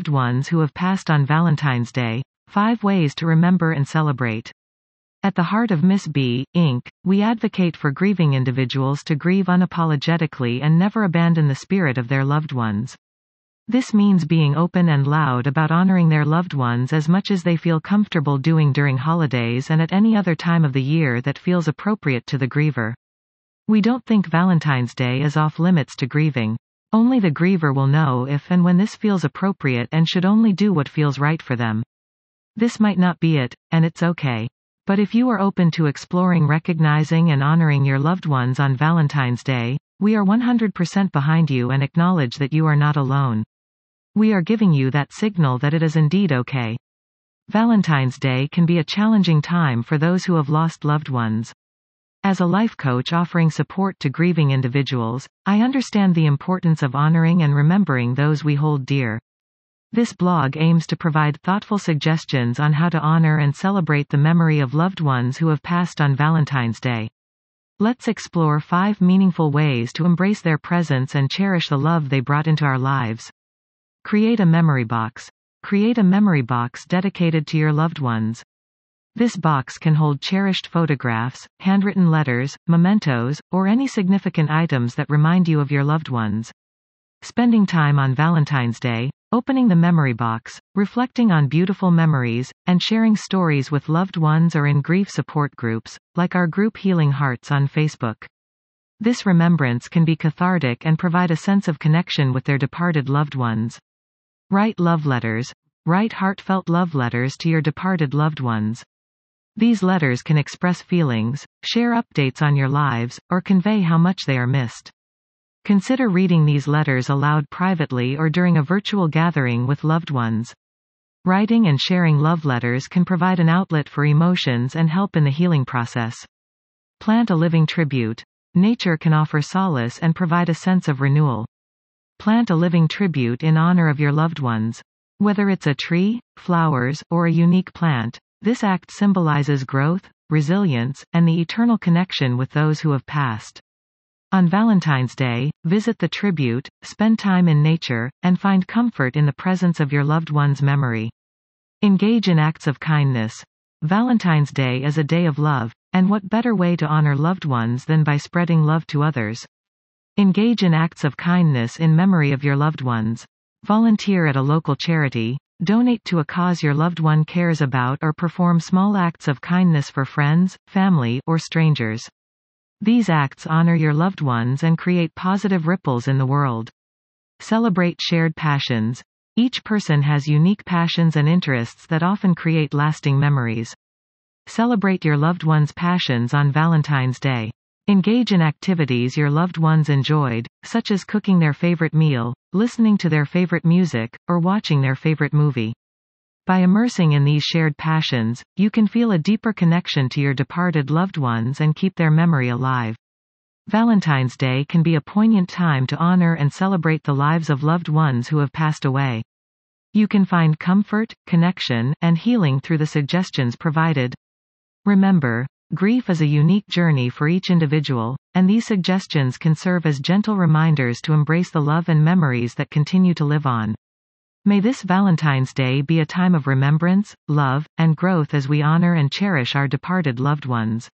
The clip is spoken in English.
Loved ones who have passed on Valentine's Day. 5 ways to remember and celebrate. At the heart of Miss Bee, Inc., we advocate for grieving individuals to grieve unapologetically and never abandon the spirit of their loved ones. This means being open and loud about honoring their loved ones as much as they feel comfortable doing during holidays and at any other time of the year that feels appropriate to the griever. We don't think Valentine's Day is off limits to grieving. Only the griever will know if and when this feels appropriate and should only do what feels right for them. This might not be it, and it's okay. But if you are open to exploring recognizing and honoring your loved ones on Valentine's Day, we are 100% behind you and acknowledge that you are not alone. We are giving you that signal that it is indeed okay. Valentine's Day can be a challenging time for those who have lost loved ones. As a life coach offering support to grieving individuals, I understand the importance of honoring and remembering those we hold dear. This blog aims to provide thoughtful suggestions on how to honor and celebrate the memory of loved ones who have passed on Valentine's Day. Let's explore five meaningful ways to embrace their presence and cherish the love they brought into our lives. Create a memory box. Create a memory box dedicated to your loved ones. This box can hold cherished photographs, handwritten letters, mementos, or any significant items that remind you of your loved ones. Spending time on Valentine's Day, opening the memory box, reflecting on beautiful memories, and sharing stories with loved ones or in grief support groups, like our group Healing Hearts on Facebook. This remembrance can be cathartic and provide a sense of connection with their departed loved ones. Write love letters. Write heartfelt love letters to your departed loved ones. These letters can express feelings, share updates on your lives, or convey how much they are missed. Consider reading these letters aloud privately or during a virtual gathering with loved ones. Writing and sharing love letters can provide an outlet for emotions and help in the healing process. Plant a living tribute. Nature can offer solace and provide a sense of renewal. Plant a living tribute in honor of your loved ones. Whether it's a tree, flowers, or a unique plant, this act symbolizes growth, resilience, and the eternal connection with those who have passed. On Valentine's Day, visit the tribute, spend time in nature, and find comfort in the presence of your loved one's memory. Engage in acts of kindness. Valentine's Day is a day of love, and what better way to honor loved ones than by spreading love to others? Engage in acts of kindness in memory of your loved ones. Volunteer at a local charity, donate to a cause your loved one cares about or perform small acts of kindness for friends, family, or strangers. These acts honor your loved ones and create positive ripples in the world. Celebrate shared passions. Each person has unique passions and interests that often create lasting memories. Celebrate your loved one's passions on Valentine's Day. Engage in activities your loved ones enjoyed, such as cooking their favorite meal, listening to their favorite music, or watching their favorite movie. By immersing in these shared passions, you can feel a deeper connection to your departed loved ones and keep their memory alive. Valentine's Day can be a poignant time to honor and celebrate the lives of loved ones who have passed away. You can find comfort, connection, and healing through the suggestions provided. Remember, Grief is a unique journey for each individual, and these suggestions can serve as gentle reminders to embrace the love and memories that continue to live on. May this Valentine's Day be a time of remembrance, love, and growth as we honor and cherish our departed loved ones.